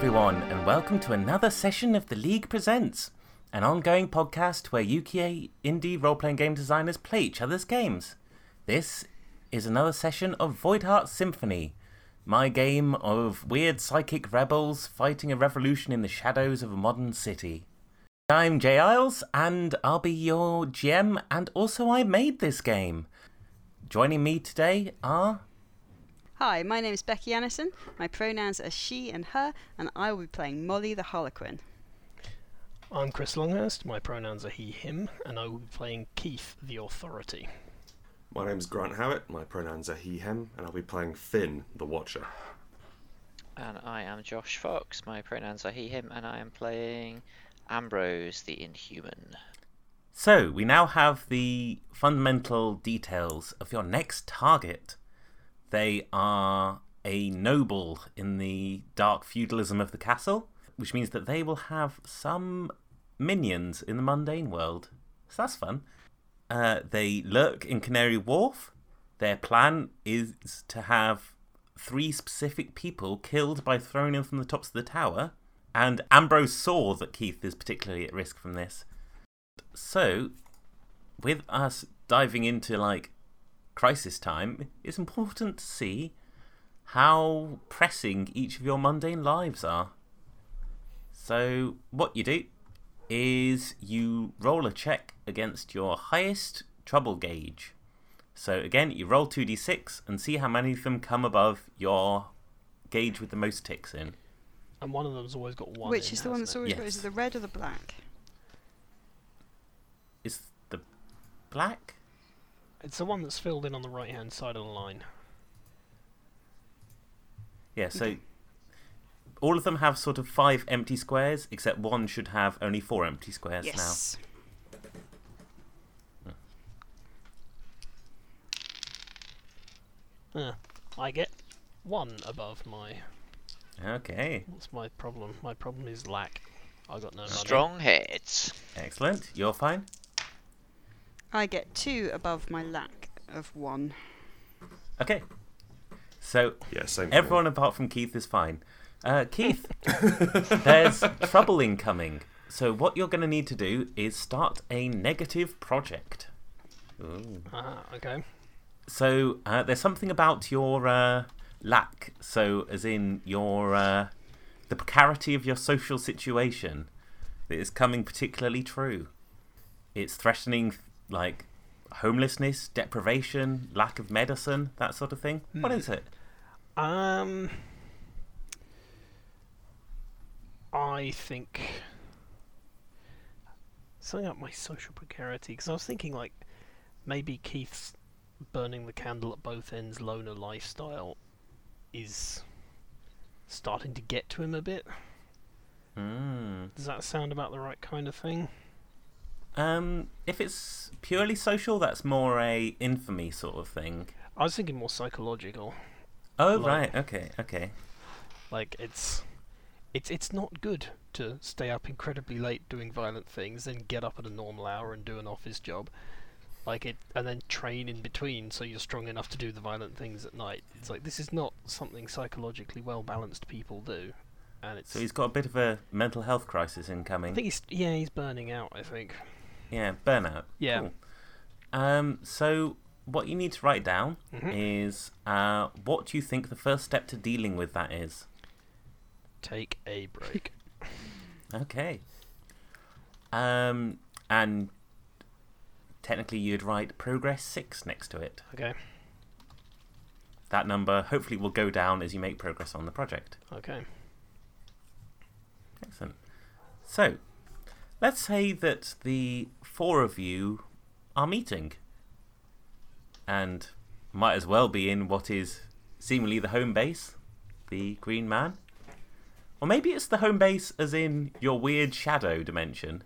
Everyone, and welcome to another session of The League Presents, an ongoing podcast where UKA indie role playing game designers play each other's games. This is another session of Voidheart Symphony, my game of weird psychic rebels fighting a revolution in the shadows of a modern city. I'm Jay Iles, and I'll be your GM, and also I made this game. Joining me today are Hi, my name is Becky Annison. My pronouns are she and her, and I will be playing Molly the Harlequin. I'm Chris Longhurst. My pronouns are he, him, and I will be playing Keith the Authority. My name is Grant Howitt, my pronouns are he, him, and I'll be playing Finn, the Watcher. And I am Josh Fox. My pronouns are he, him, and I am playing Ambrose the Inhuman. So, we now have the fundamental details of your next target. They are a noble in the dark feudalism of the castle, which means that they will have some minions in the mundane world. So that's fun. Uh, they lurk in Canary Wharf. Their plan is to have three specific people killed by throwing them from the tops of the tower. And Ambrose saw that Keith is particularly at risk from this. So, with us diving into like crisis time, it's important to see how pressing each of your mundane lives are. So, what you do is you roll a check against your highest trouble gauge. So, again, you roll 2d6 and see how many of them come above your gauge with the most ticks in. And one of them's always got one. Which in, is the one that's hasn't always Yes. got is it the red or the black? Is the black? It? It's the one that's filled in on the right hand side of the line. Yeah, so all of them have sort of five empty squares, except one should have only four empty squares now. yes. Uh, I get one above my. Okay, What's my problem? My problem is lack. I got no money. Strong hits. excellent. You're fine. I get two above my lack of one. Okay. So Yeah, same. for everyone apart from Keith is fine. Uh, Keith, there's trouble incoming. So what you're going to need to do is start a negative project. Ooh. Ah, okay. So uh, there's something about your uh, lack. So as in your uh, the precarity of your social situation that is coming particularly true. It's threatening like homelessness, deprivation, lack of medicine, that sort of thing. What Hmm. is it? Um. I think something about my social precarity because I was thinking like maybe Keith's burning the candle at both ends loner lifestyle is starting to get to him a bit. Mm. Does that sound about the right kind of thing? Um, if it's purely social, that's more a infamy sort of thing. I was thinking more psychological. Oh Like- right, okay, okay. Like it's it's it's not good to stay up incredibly late doing violent things, then get up at a normal hour and do an office job. Like it and then train in between so you're strong enough to do the violent things at night. It's like this is not something psychologically well balanced people do. And it's So he's got a bit of a mental health crisis incoming. I think he's yeah, he's burning out, I think. Yeah, burnout. Yeah. Cool. Um, so what you need to write down Mhm. is uh, what you think the first step to dealing with that is? Take a break. Okay. Um, and technically you'd write progress six next to it. okay. That number hopefully will go down as you make progress on the project. Okay. Excellent. So, let's say that the four of you are meeting, and might as well be in what is seemingly the home base, the Green Man. Or maybe it's the home base as in your weird shadow dimension.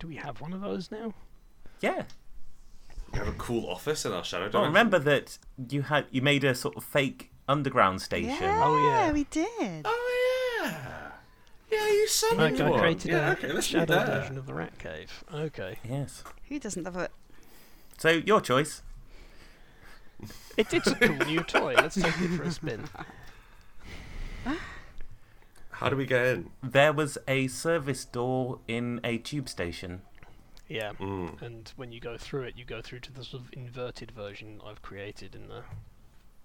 Do we have one of those now? Yeah. We have a cool office in our shadow. Well, dimension. remember that you had you made a sort of fake underground station. Oh yeah, Oh, yeah. we did. Oh yeah. Yeah, you summoned Like I one. created yeah, a okay, let's do shadow that. version of the rat cave. Okay. Yes. Who doesn't love it? So your choice. It, it's a cool new toy. Let's take it for a spin. How do we get in? There was a service door in a tube station. Yeah. Mm. And when you go through it, you go through to the sort of inverted version I've created in the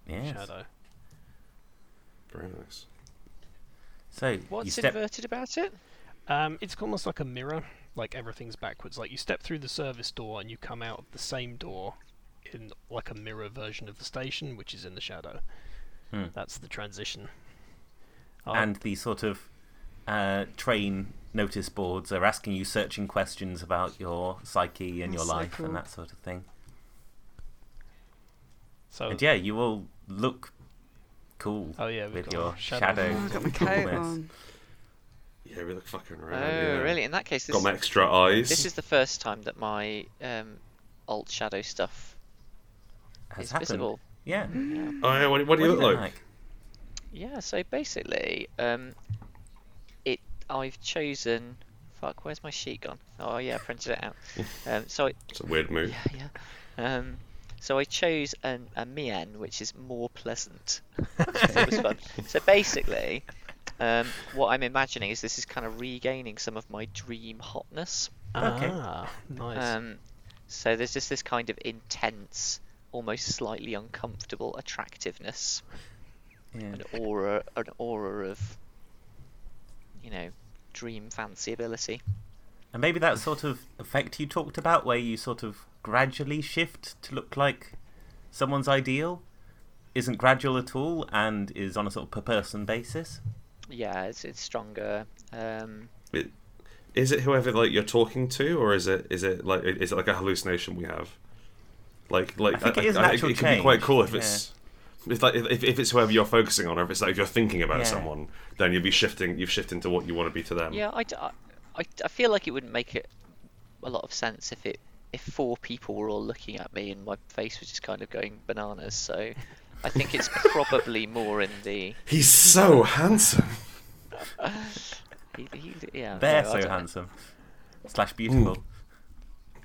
Yes. shadow. Very nice. So you What's step. inverted about it? Um, it's almost like a mirror, like everything's backwards. Like you step through the service door and you come out of the same door in like a mirror version of the station, which is in the shadow. Hmm. That's the transition. Uh, and the sort of uh, train notice boards are asking you searching questions about your psyche and your That's so life cool. and that sort of thing. so And yeah, you all look cool oh yeah, we've with your shadow. shadow. Oh, I've got my coat on. Yeah, we look fucking Oh, yeah. really? In that case, this, Got my extra eyes. this is the first time that my um, alt shadow stuff Has is happened. visible. Yeah. Yeah. Oh, yeah, what, what do you What look like? Yeah, so basically, um, it I've chosen. Fuck, where's my sheet gone? Oh yeah, I printed it out. um, so I, It's a weird move. yeah, yeah. Um, so I chose an, a Mien, which is more pleasant. it was fun. So basically, um, what I'm imagining is this is kind of regaining some of my dream hotness. Okay. Ah, nice. Um, so there's just this kind of intense, almost slightly uncomfortable attractiveness, Yeah. an aura, an aura of, you know, dream fancy ability. And maybe that sort of effect you talked about, where you sort of gradually shift to look like someone's ideal, isn't gradual at all and is on a sort of per person basis. Yeah, it's it's stronger. Um, Is it whoever like you're talking to, or is it is it like is it like a hallucination we have? Like like I think it is natural it could be quite cool if yeah. it's. It's like if, if it's whoever you're focusing on, or if it's like if you're thinking about Yeah. someone, then you'll be shifting. You've shifted to what you want to be to them. yeah, I, d- I- I- I feel like it wouldn't make it a lot of sense if it if four people were all looking at me and my face was just kind of going bananas. So I think it's probably more in the He's so handsome. he, he, yeah. They're no, so don't know. handsome. Slash beautiful.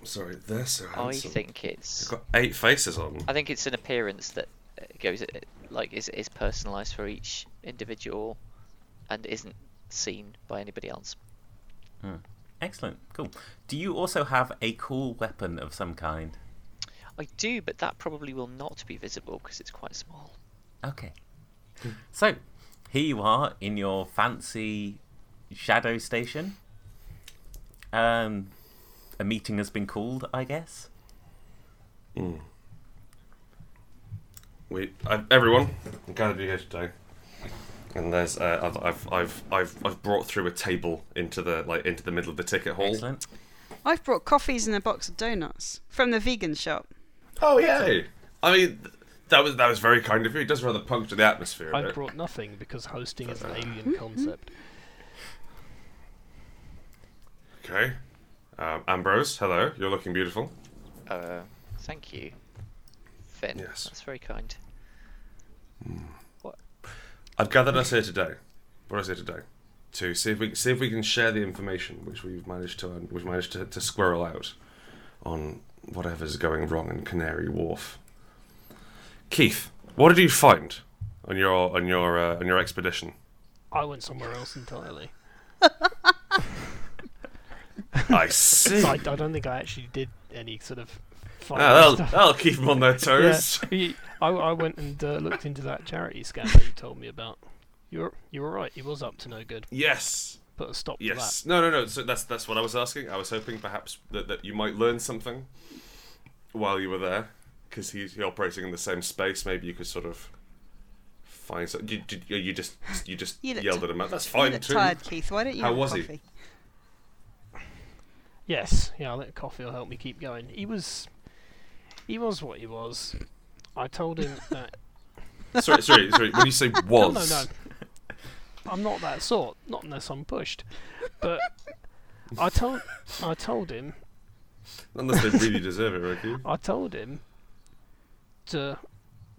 Sorry, they're so handsome. I think it's They've got eight faces on. I think it's an appearance that uh, goes uh, like is is personalised for each individual and isn't seen by anybody else. Excellent. Cool. Do you also have a cool weapon of some kind? I do, but that probably will not be visible because it's quite small. Okay. So, here you are in your fancy shadow station. Um, a meeting has been called, I guess. Mm. We, I, everyone, I'm glad to be here today. And there's, uh, I've, I've, I've, I've, I've brought through a table into the like into the middle of the ticket hall. Excellent. I've brought coffees and a box of donuts from the vegan shop. Oh yeah. I mean, that was that was very kind of you. It does rather puncture the atmosphere. a I bit. brought nothing because hosting is an alien concept. Okay. Um, Ambrose, hello. You're looking beautiful. Uh, thank you, Finn. Yes. That's very kind. I've gathered us here today. Brought us here today to see if we see if we can share the information which we've managed to we've managed to, to squirrel out on whatever's going wrong in Canary Wharf. Keith, what did you find on your on your uh, on your expedition? I went somewhere else entirely. I see. So I, I don't think I actually did any sort of. Finding that'll, that'll keep them on their toes. he- I, I went and uh, looked into that charity scam that you told me about. You're you were right. He was up to no good. Yes. Put a stop Yes. To that. No, no, no. So that's that's what I was asking. I was hoping perhaps that, that you might learn something while you were there, because he's operating in the same space. Maybe you could sort of find. some you, you, you just you just You yelled ti- at him. That's You fine look too. tired, Keith. Why don't you How was a he? Yes. Yeah. I think coffee will help me keep going. He was. He was what he was. I told him that. sorry, sorry, sorry. When you say was, No, no, no. I'm not that sort. Not unless I'm pushed. But I told. I told him. unless they really deserve it, Ricky. I told him to,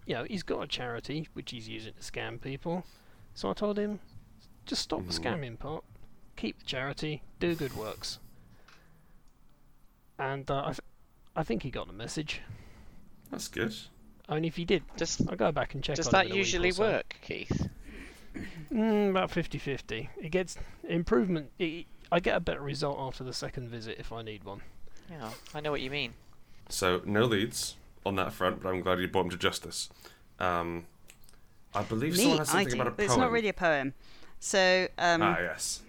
you know, he's got a charity which he's using to scam people. So I told him, just stop the Mhm. scamming part, keep the charity, do good works. And uh, I, th- I think he got the message. That's good. I mean, if he did, Does I'll go back and check. does on that in a usually so. work, Keith? Mm, about 50-50. It gets improvement. It, I get a better result after the second visit if I need one. Yeah, I know what you mean. So no leads on that front, but I'm glad you brought him to justice. Um, I believe Me, someone has something about a poem. it's not really a poem. So um, ah, yes.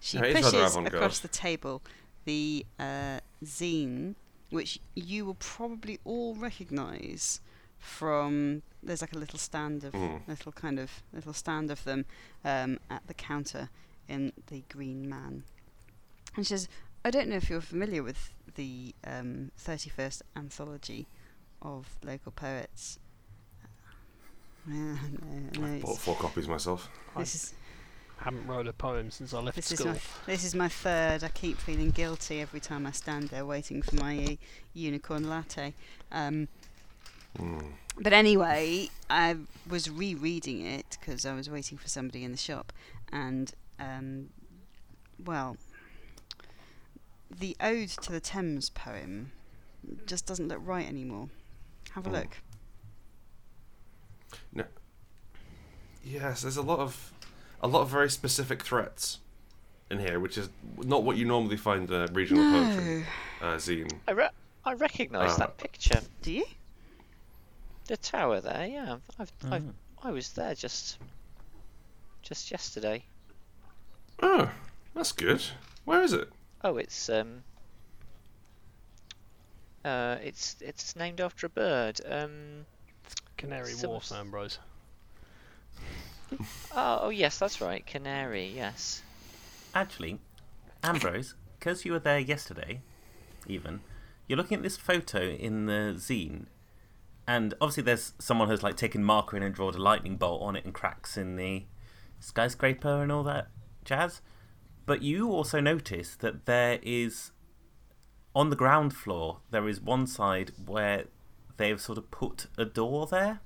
she No, it is rather pushes avant-garde. across the table the uh, zine, which you will probably all recognise from. There's like a little stand of Mm. little kind of little stand of them um, at the counter in the Green Man. And she says, "I don't know if you're familiar with the um, 31st anthology of local poets." Uh, no, no, I bought four copies myself. This is haven't wrote a poem since I left this is school. my this is my third. I keep feeling guilty every time I stand there waiting for my uh, unicorn latte. Um, Mm. but anyway, I was rereading it because I was waiting for somebody in the shop, and um, well, the ode to the Thames poem just doesn't look right anymore. Have a Mm. look. Yes, there's a lot of a lot of very specific threats in here, which is not what you normally find in a regional poetry uh, zine. I re- I recognise Ah. that picture. do you? The tower there, yeah. I've, I've Mm. I was there just just yesterday. Oh, that's good. Where is it? Oh, it's um uh it's it's named after a bird. Um Canary Some- Wharf, Ambrose. Oh, oh yes, that's right. Canary, yes. Actually, Ambrose, because you were there yesterday, even, you're looking at this photo in the zine, and obviously there's someone who's like taken marker in and drawn a lightning bolt on it and cracks in the skyscraper and all that jazz. But you also notice that there is on the ground floor there is one side where they've sort of put a door there,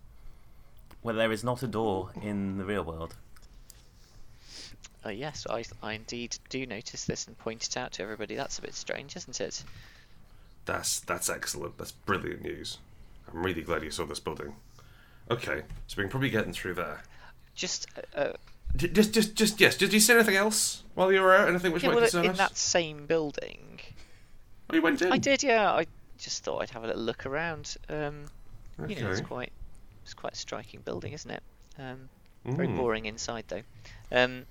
where there is not a door in the real world. Oh yes, I I indeed do notice this and point it out to everybody. That's a bit strange, isn't it? That's that's excellent. That's brilliant news. I'm really glad you saw this building. Okay, so we can probably get in through there. Just uh, uh, J- Just, just, just yes. Did you see anything else while you were out? Anything which yeah, might well, concern in us? that same building. Oh, you went in. I did, yeah. I just thought I'd have a little look around. Um, Okay. you know, it's quite it's quite a striking building, isn't it? Um, very Mm. boring inside though. Um,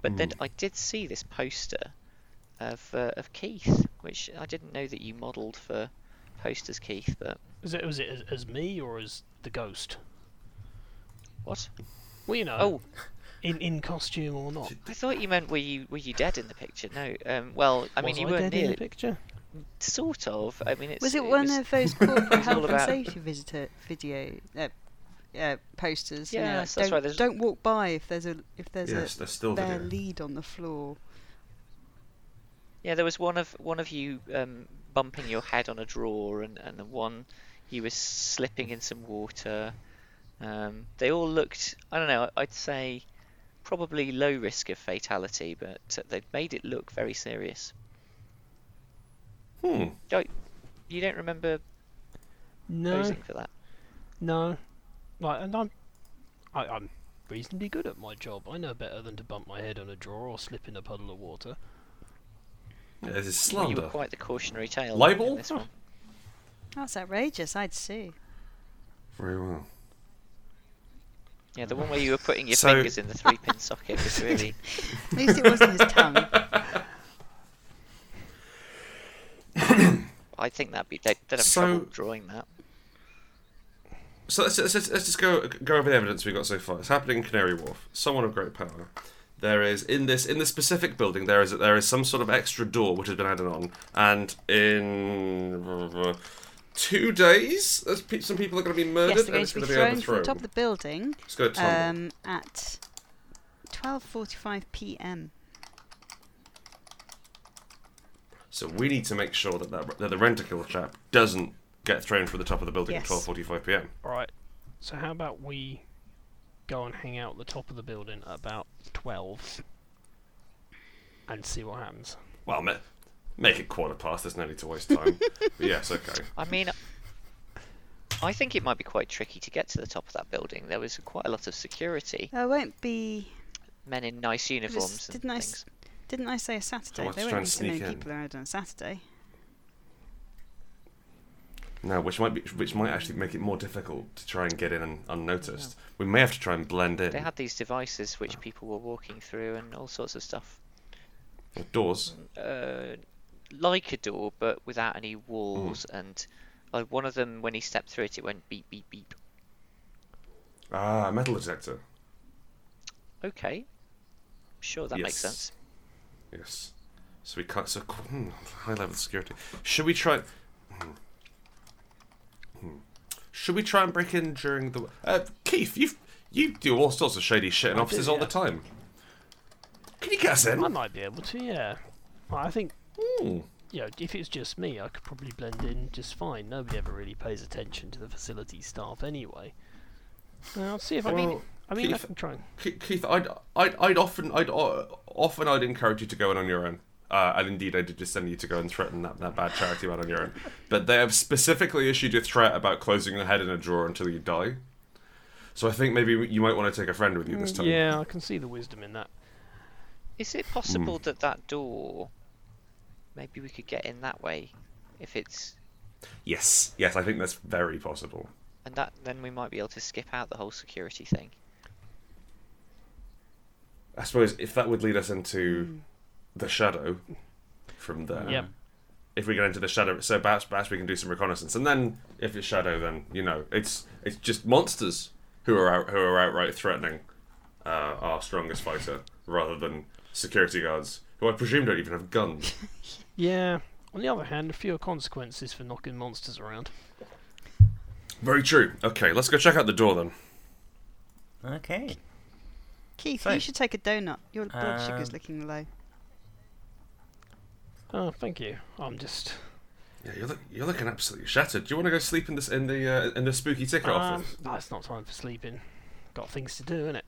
but then Mm. I did see this poster of uh, of Keith, which I didn't know that you modelled for posters, Keith. But Was it was it as, as me or as the ghost? what? Well, you know, Oh, in in costume or not. I thought you meant were you were you dead in the picture? No. Um, well, I mean you I weren't dead in near. the picture. Sort of. I mean, it's. Was it one was- of those corporate was health and about- safety visitor video uh, uh, posters? you know, like, that's don't, right, there's- Don't walk by if there's a if there's Yes, a there's still bare video. lead on the floor. Yeah, there was one of one of you um, bumping your head on a drawer, and and the one you were slipping in some water. Um, they all looked. I don't know. I'd say probably low risk of fatality, but they made it look very serious. Hmm. You don't remember No, posing for that? no. Like, and I'm, I, I'm reasonably good at my job. I know better than to bump my head on a drawer or slip in a puddle of water. Yeah, this is Well, you were quite the cautionary tale Libel? in this one. That's outrageous. I'd sue. Very well. Yeah, the one where you were putting your So- fingers in the three-pin socket was really. At least it wasn't his tongue. I think that'd be they'd, they'd have So- trouble drawing that. So let's, let's, let's just go go over the evidence we've got so far. It's happening in Canary Wharf. Someone of great power. There is in this in this specific building there is there is some sort of extra door which has been added on, and in two days, pe- some people are going to be murdered yes, and it's going to be thrown from the overthrown. top of the building It's going to um, at 12:45 p.m. so we need to make sure that, that, that the rentacle chap doesn't get thrown from the top of the building Yes. at 12:45 p.m. Alright, so how about we go and hang out at the top of the building at about 12 and see what happens? Well, ma- make it quarter past. There's no need to waste time. but yes, okay. I mean, I think it might be quite tricky to get to the top of that building. There was quite a lot of security, There won't be. men in nice uniforms and didn't I s- things. Didn't I say a Saturday? want to There try won't and be so many in. people around on a Saturday. No, which might be which might actually make it more difficult to try and get in un- unnoticed. We may have to try and blend in. They had these devices which people were walking through and all sorts of stuff. Doors. Uh, like a door, but without any walls. And like one of them, when he stepped through it, it went beep beep beep. Ah, metal detector. Okay, sure that makes sense. Yes. So we can't. So hmm, high level security. Should we try? Hmm. Hmm. Should we try and break in during the? Uh, Keith, you you do all sorts of shady shit in I offices do, all the time. Can you get us in? I might be able to, yeah. Well, I think, Hmm. you know, if it's just me, I could probably blend in just fine. Nobody ever really pays attention to the facility staff anyway. Uh, I'll see if I, mean, I mean, I Keith- can try. and- Ke- Keith, I'd, I'd, I'd often, I'd often, I'd encourage you to go in on your own. Uh, and indeed, I did just send you to go and threaten that, that bad charity man on your own. But they have specifically issued a threat about closing your head in a drawer until you die. So I think maybe you might want to take a friend with you this time. Yeah, I can see the wisdom in that. Is it possible that that door? Maybe we could get in that way, if it's Yes, yes, I think that's very possible. and that then we might be able to skip out the whole security thing. I suppose if that would lead us into the shadow from there. Yep. If we get into the shadow, so perhaps perhaps we can do some reconnaissance, and then if it's shadow, then you know it's it's just monsters who are out who are outright threatening uh, our strongest fighter, rather than security guards who I presume don't even have guns. Yeah. On the other hand, fewer consequences for knocking monsters around. Very true. Okay, let's go check out the door then. Okay. Keith, So- you should take a donut. Your blood sugar's Um, looking low. Oh, thank you. I'm just. Yeah, you're look, you're looking absolutely shattered. Do you want to go sleep in this in the uh, in the spooky ticket Um, office? no, it's not time for sleeping. Got things to do, innit?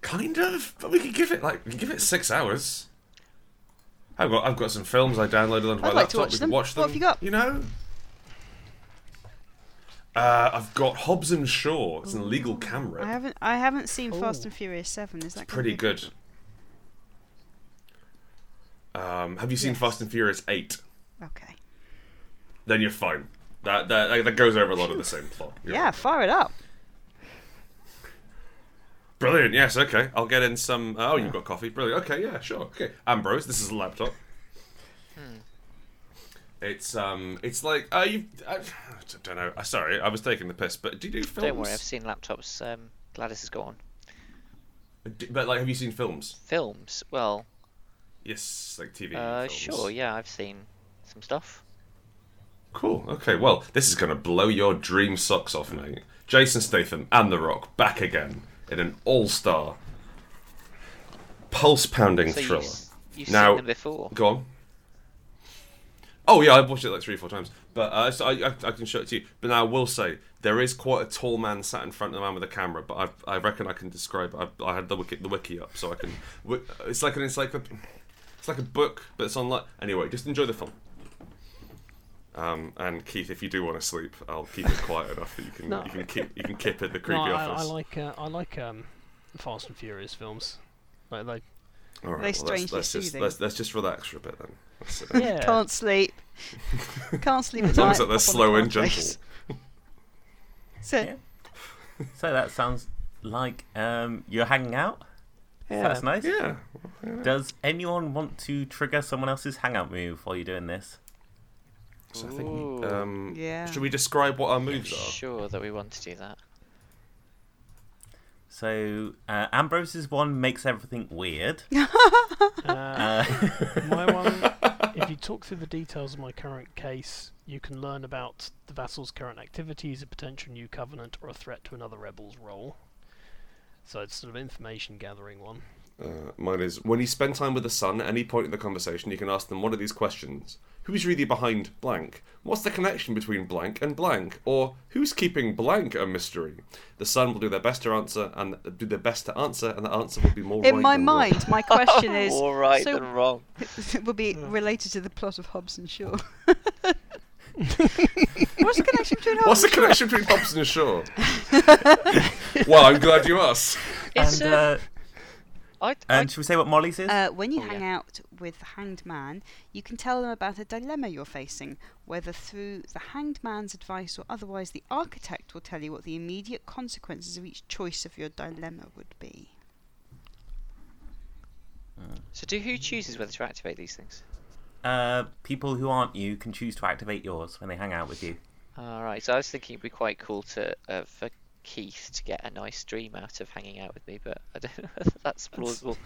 Kind of, but we could give it like we could give it six hours. I've got I've got some films I downloaded onto my I'd like to laptop. watch we them. could watch them. What have you got? You know. Uh, I've got Hobbs and Shaw. It's an illegal camera. I haven't. I haven't seen Fast Oh. and Furious Seven. Is that gonna Pretty be good. Um, have you seen Yes. Fast and Furious Eight? Okay. Then you're fine. That that that goes over a lot of the same plot. You're Yeah, fire it up. Brilliant. Yes. Okay. I'll get in some. oh, you've got coffee. Brilliant. Okay. Yeah. Sure. Okay. Ambrose, this is a laptop. Hmm. It's um. It's like uh. You. I, I don't know. Uh, sorry, I was taking the piss. But do you do films? Don't worry, I've seen laptops. Um, Gladys has gone. one. But like, have you seen films? Films? Well, Yes, like TV. uh, films. sure, yeah, I've seen some stuff. Cool. Okay. Well, this is gonna blow your dream socks off, mate. Jason Statham and The Rock back again in an all-star, pulse-pounding So thriller. you've, you've Now- seen them before. Go on. Oh yeah, I've watched it like three or four times, but uh, so I, I, I can show it to you. But now I will say there is quite a tall man sat in front of the man with a camera. But I, I reckon I can describe. I, I had the wiki, the wiki up, so I can. It's like an encyclopedia. It's like a book, but it's online. Anyway, just enjoy the film. Um, and Keith, if you do want to sleep, I'll keep it quiet enough that you can No. you can keep you can kip it the creepy No, I, I like uh, I like um, Fast and Furious films. Like, like All right, They well, let's, let's just let's, let's just relax for a bit then. Let's sit down. yeah. Can't sleep. Can't sleep at As long night. as they're slow and gentle. race. So, Yeah. So that sounds like um, you're hanging out. Yeah. That's nice. Yeah. Does anyone want to trigger someone else's hangout move while you're doing this? So I think, Ooh. um, Yeah. should we describe what our moves are? Sure that we want to do that. So uh, Ambrose's one makes everything weird. Uh, Uh, my one, if you talk through the details of my current case, you can learn about the vassal's current activities, a potential new covenant, or a threat to another rebel's role. So it's sort of information gathering one. Uh, mine is when you spend time with the Sun at any point in the conversation, you can ask them one of these questions: Who's really behind blank? What's the connection between blank and blank? Or who's keeping blank a mystery? The Sun will do their best to answer, and do their best to answer, and the answer will be more. in right my than wrong. mind, my question is More right so- than wrong. it will be related to the plot of Hobbs and Shaw. What's the connection between What's the and Shaw? connection between Hobbs and Shaw? well, I'm glad you asked. It's, and uh, uh, I, I, and should we say what Molly's is? Uh, when you Oh, hang yeah. out with the hanged man, you can tell them about a dilemma you're facing, whether through the hanged man's advice or otherwise, the architect will tell you what the immediate consequences of each choice of your dilemma would be. so do who chooses whether to activate these things? Uh, people who aren't you can choose to activate yours when they hang out with you. All right. So I was thinking it'd be quite cool to uh, for Keith to get a nice dream out of hanging out with me, but I don't know whether that's plausible.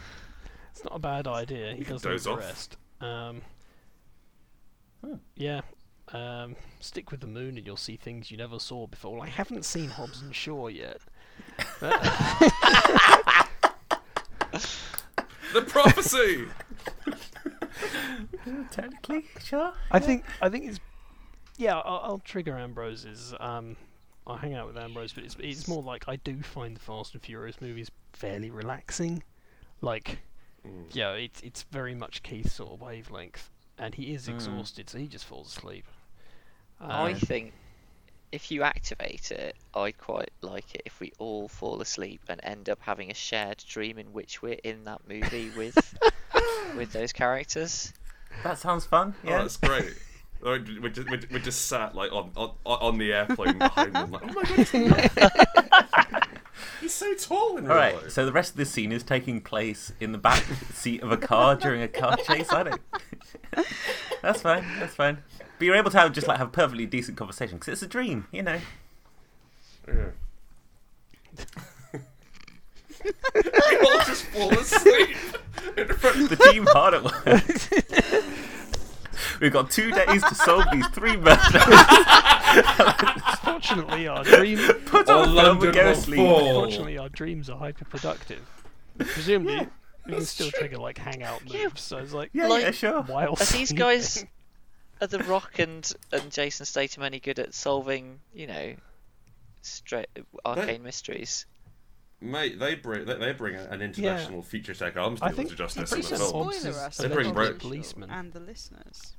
It's not a bad idea. He could does doze need off. the rest. Um, Hmm. Yeah. Um, stick with the moon and you'll see things you never saw before. Well, I haven't seen Hobbs and Shaw yet. But- The prophecy. Technically, sure. I think I think it's yeah. I'll, I'll trigger Ambrose's. Um, I'll hang out with Ambrose, but it's it's more like I do find the Fast and Furious movies fairly relaxing. Like, Mm. yeah, it's it's very much Keith's sort of wavelength, and he is Mm. exhausted, so he just falls asleep. I Um, think if you activate it, I'd quite like it if we all fall asleep and end up having a shared dream in which we're in that movie with with those characters. That sounds fun. Oh, Yeah. that's great. Oh, We just, we, we just sat like on, on on the airplane behind them, like, oh my god, he's so tall in All right. life. So the rest of this scene is taking place in the back seat of a car during a car chase. I don't. that's fine. That's fine. But you're able to have just like have a perfectly decent conversation because it's a dream, you know. Yeah. we all just fall asleep in front The team hard at work. We've got two days to solve these three murders. Fortunately, our dream. Put on London go will to sleep. fall. Fortunately, our dreams are hyper productive. Presumably, we can still trigger like hangout Yeah. moves. So it's like Yeah, Like- yeah, sure. while Are these guys are the Rock and and Jason Statham any good at solving, you know, straight arcane mysteries? Mate, they bring they, they bring an international feature tech arms I deal think- to justice I'm in the sure film. Hobbs Spoiler is us, They bring legendary Bro- policeman. and the listeners.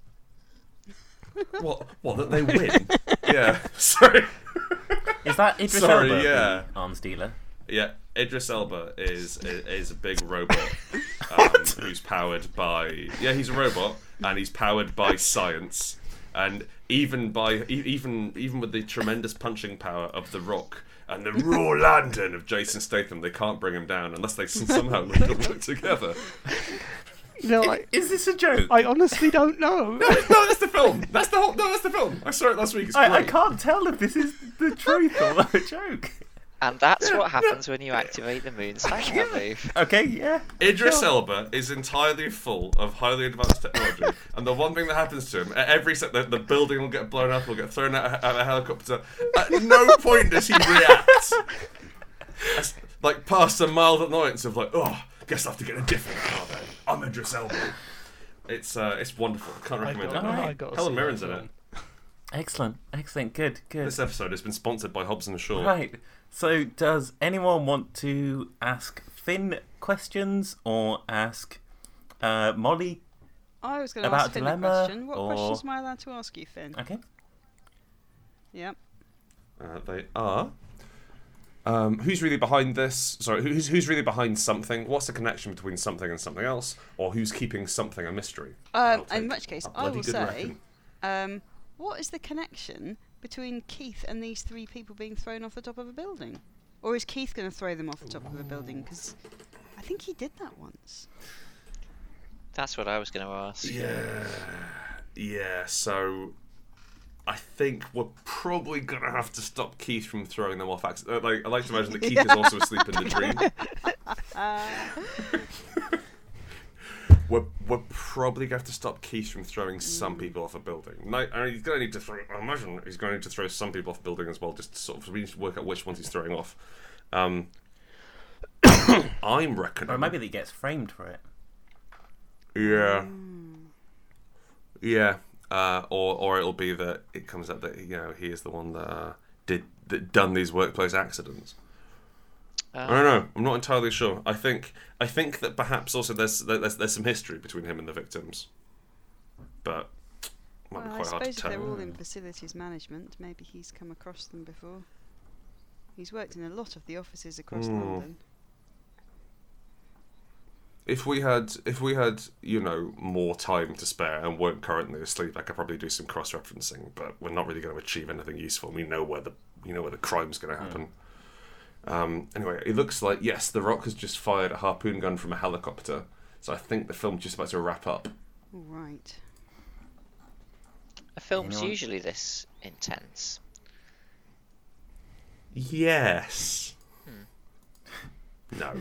What? What? That they win? yeah. Sorry. Is that Idris Sorry, Elba, yeah. the arms dealer? Yeah, Idris Elba is is, is a big robot um, who's powered by yeah he's a robot and he's powered by science and even by e- even even with the tremendous punching power of the Rock and the raw lantern of Jason Statham they can't bring him down unless they somehow learn to work together. You know, I, Is this a joke? I honestly don't know. No, that's the film. That's the whole. No, that's the film. I saw it last week. It's I, I can't tell if this is the truth or a joke. And that's what happens when you activate the moon's hangout move. Okay, yeah. Idris Elba is entirely full of highly advanced technology, and the one thing that happens to him, at every set, the, the building will get blown up, will get thrown out, out of a helicopter. At no point does he react. That's like past a mild annoyance of like, oh, guess I have to get a different car then. I'm Idris Elba. It's uh, it's wonderful. Can't I recommend got, it. Alright. I got Helen Mirren's in it. Excellent, excellent, good, good. This episode has been sponsored by Hobbs and Shaw. Right. So, does anyone want to ask Finn questions or ask uh, Molly? I was going to About ask Finn dilemma, a question. What or- questions am I allowed to ask you, Finn? Okay. Yep. Uh, they are. Um, who's really behind this? Sorry, who's who's really behind something? What's the connection between something and something else? Or who's keeping something a mystery? Um, in which case, a I bloody will say, um, what is the connection between Keith and these three people being thrown off the top of a building? Or is Keith going to throw them off the top of a building? Because I think he did that once. That's what I was going to ask. Yeah, yeah. So, I think we're probably gonna have to stop Keith from throwing them off. Uh, like I like to imagine that Keith is also asleep in the dream. We're, we're probably going to have to stop Keith from throwing Mm. some people off a building. No, I mean, he's going to need to throw. I imagine he's going to need to throw some people off a building as well. Just to sort of we need to work out which ones he's throwing off. Um, I'm reckoning. Or maybe that he gets framed for it. Yeah. Mm. Yeah. Uh, or or it'll be that it comes out that you know he is the one that uh, did that done these workplace accidents. I don't know. I'm not entirely sure. I think I think that perhaps also there's there's there's some history between him and the victims, but might be Well, I quite hard to suppose if they're all in facilities management, maybe he's come across them before. He's worked in a lot of the offices across Mm. London. If we had, if we had, you know, more time to spare and weren't currently asleep, I could probably do some cross-referencing. But we're not really going to achieve anything useful. We know where the, you know, where the crime's going to happen. Um, anyway, it looks like yes, The Rock has just fired a harpoon gun from a helicopter. So I think the film's just about to wrap up. Right. A film's Anyone? usually this intense. Yes. No,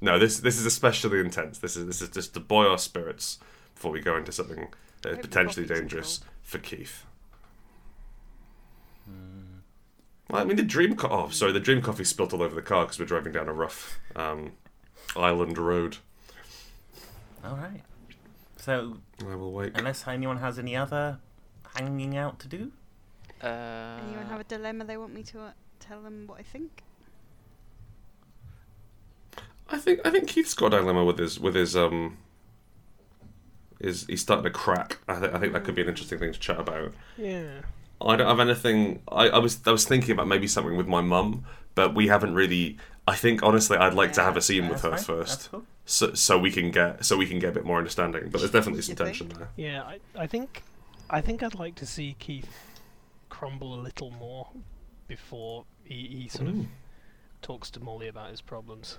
no. This this is especially intense. This is this is just to buoy our spirits before we go into something that is potentially dangerous for Keith. Well, I mean, the dream. Co- oh, sorry, the dream coffee spilt all over the car because we're driving down a rough um, island road. All right. So, I will wait. unless anyone has any other hanging out to do, Uh, Anyone have a dilemma they want me to uh, tell them what I think? I think I think Keith's got a dilemma with his with his um. Is he's starting to crack? I, th- I think that could be an interesting thing to chat about. Yeah. I don't have anything. I, I was I was thinking about maybe something with my mum, but we haven't really. I think honestly, I'd like to have a scene with her fine, first, cool. so so we can get so we can get a bit more understanding. But there's definitely some tension there. Yeah, I, I think I think I'd like to see Keith crumble a little more before he, he sort of talks to Molly about his problems.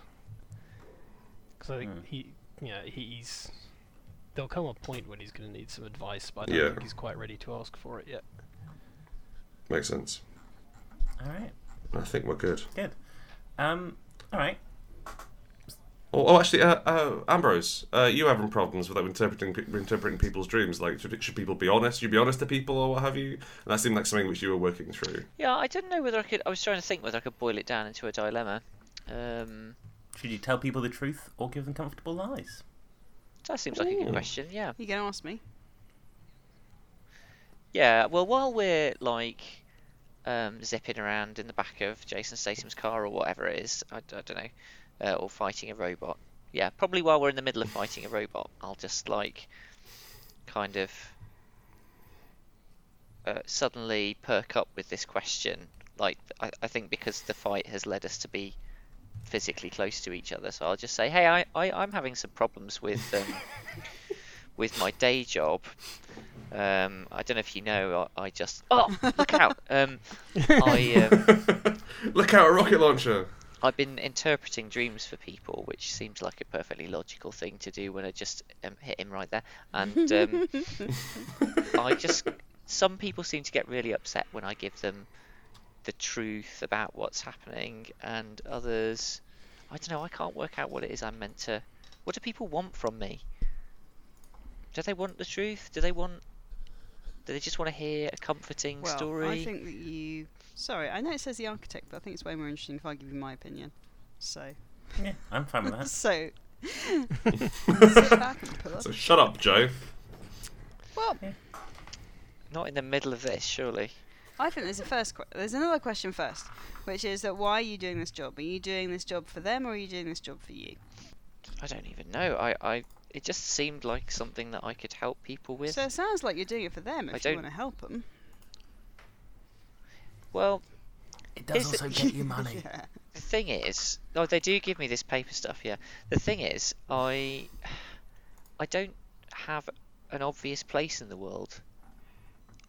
Because I think Hmm. he, yeah, he's. There'll come a point when he's going to need some advice, but I don't Yeah. think he's quite ready to ask for it yet. Makes sense. All right. I think we're good. Good. Um. All right. Oh, oh actually, uh, uh, Ambrose, uh, you having problems with like, interpreting interpreting people's dreams? Like, should, should people be honest? Should you be honest to people, or what have you? And that seemed like something which you were working through. yeah, I didn't know whether I could. I was trying to think whether I could boil it down into a dilemma. Um, Should you tell people the truth or give them comfortable lies? that seems like a good question. Yeah. You going to ask me? Yeah, well, while we're like um, zipping around in the back of Jason Statham's car or whatever it is, I, I don't know, uh, or fighting a robot. Yeah, probably while we're in the middle of fighting a robot, I'll just like kind of uh, suddenly perk up with this question. Like, I, I think because the fight has led us to be physically close to each other, so I'll just say, "Hey, I, I I'm having some problems with um, with my day job." Um, I don't know if you know, I, I just oh look out! Um, I um, Look out, a rocket launcher! I've been interpreting dreams for people, which seems like a perfectly logical thing to do when I just um, hit him right there. And um, I just some people seem to get really upset when I give them the truth about what's happening, and others, I don't know. I can't work out what it is I'm meant to. What do people want from me? Do they want the truth? Do they want? Do they just want to hear a comforting Well, story? I think that you. Sorry, I know it says the architect, but I think it's way more interesting if I give you my opinion. So, Yeah, I'm fine with that. so sit back and pull up. So shut up, Joe. Well, Not in the middle of this, surely. I think there's a first. Que- there's another question first, which is that why are you doing this job? Are you doing this job for them, or are you doing this job for you? I don't even know. I, I it just seemed like something that I could help people with. So it sounds like you're doing it for them I if you don't- want to help them. Well, It does does also also get you money. yeah. the thing is, oh, they do give me this paper stuff. Yeah. The thing is, I I don't have an obvious place in the world.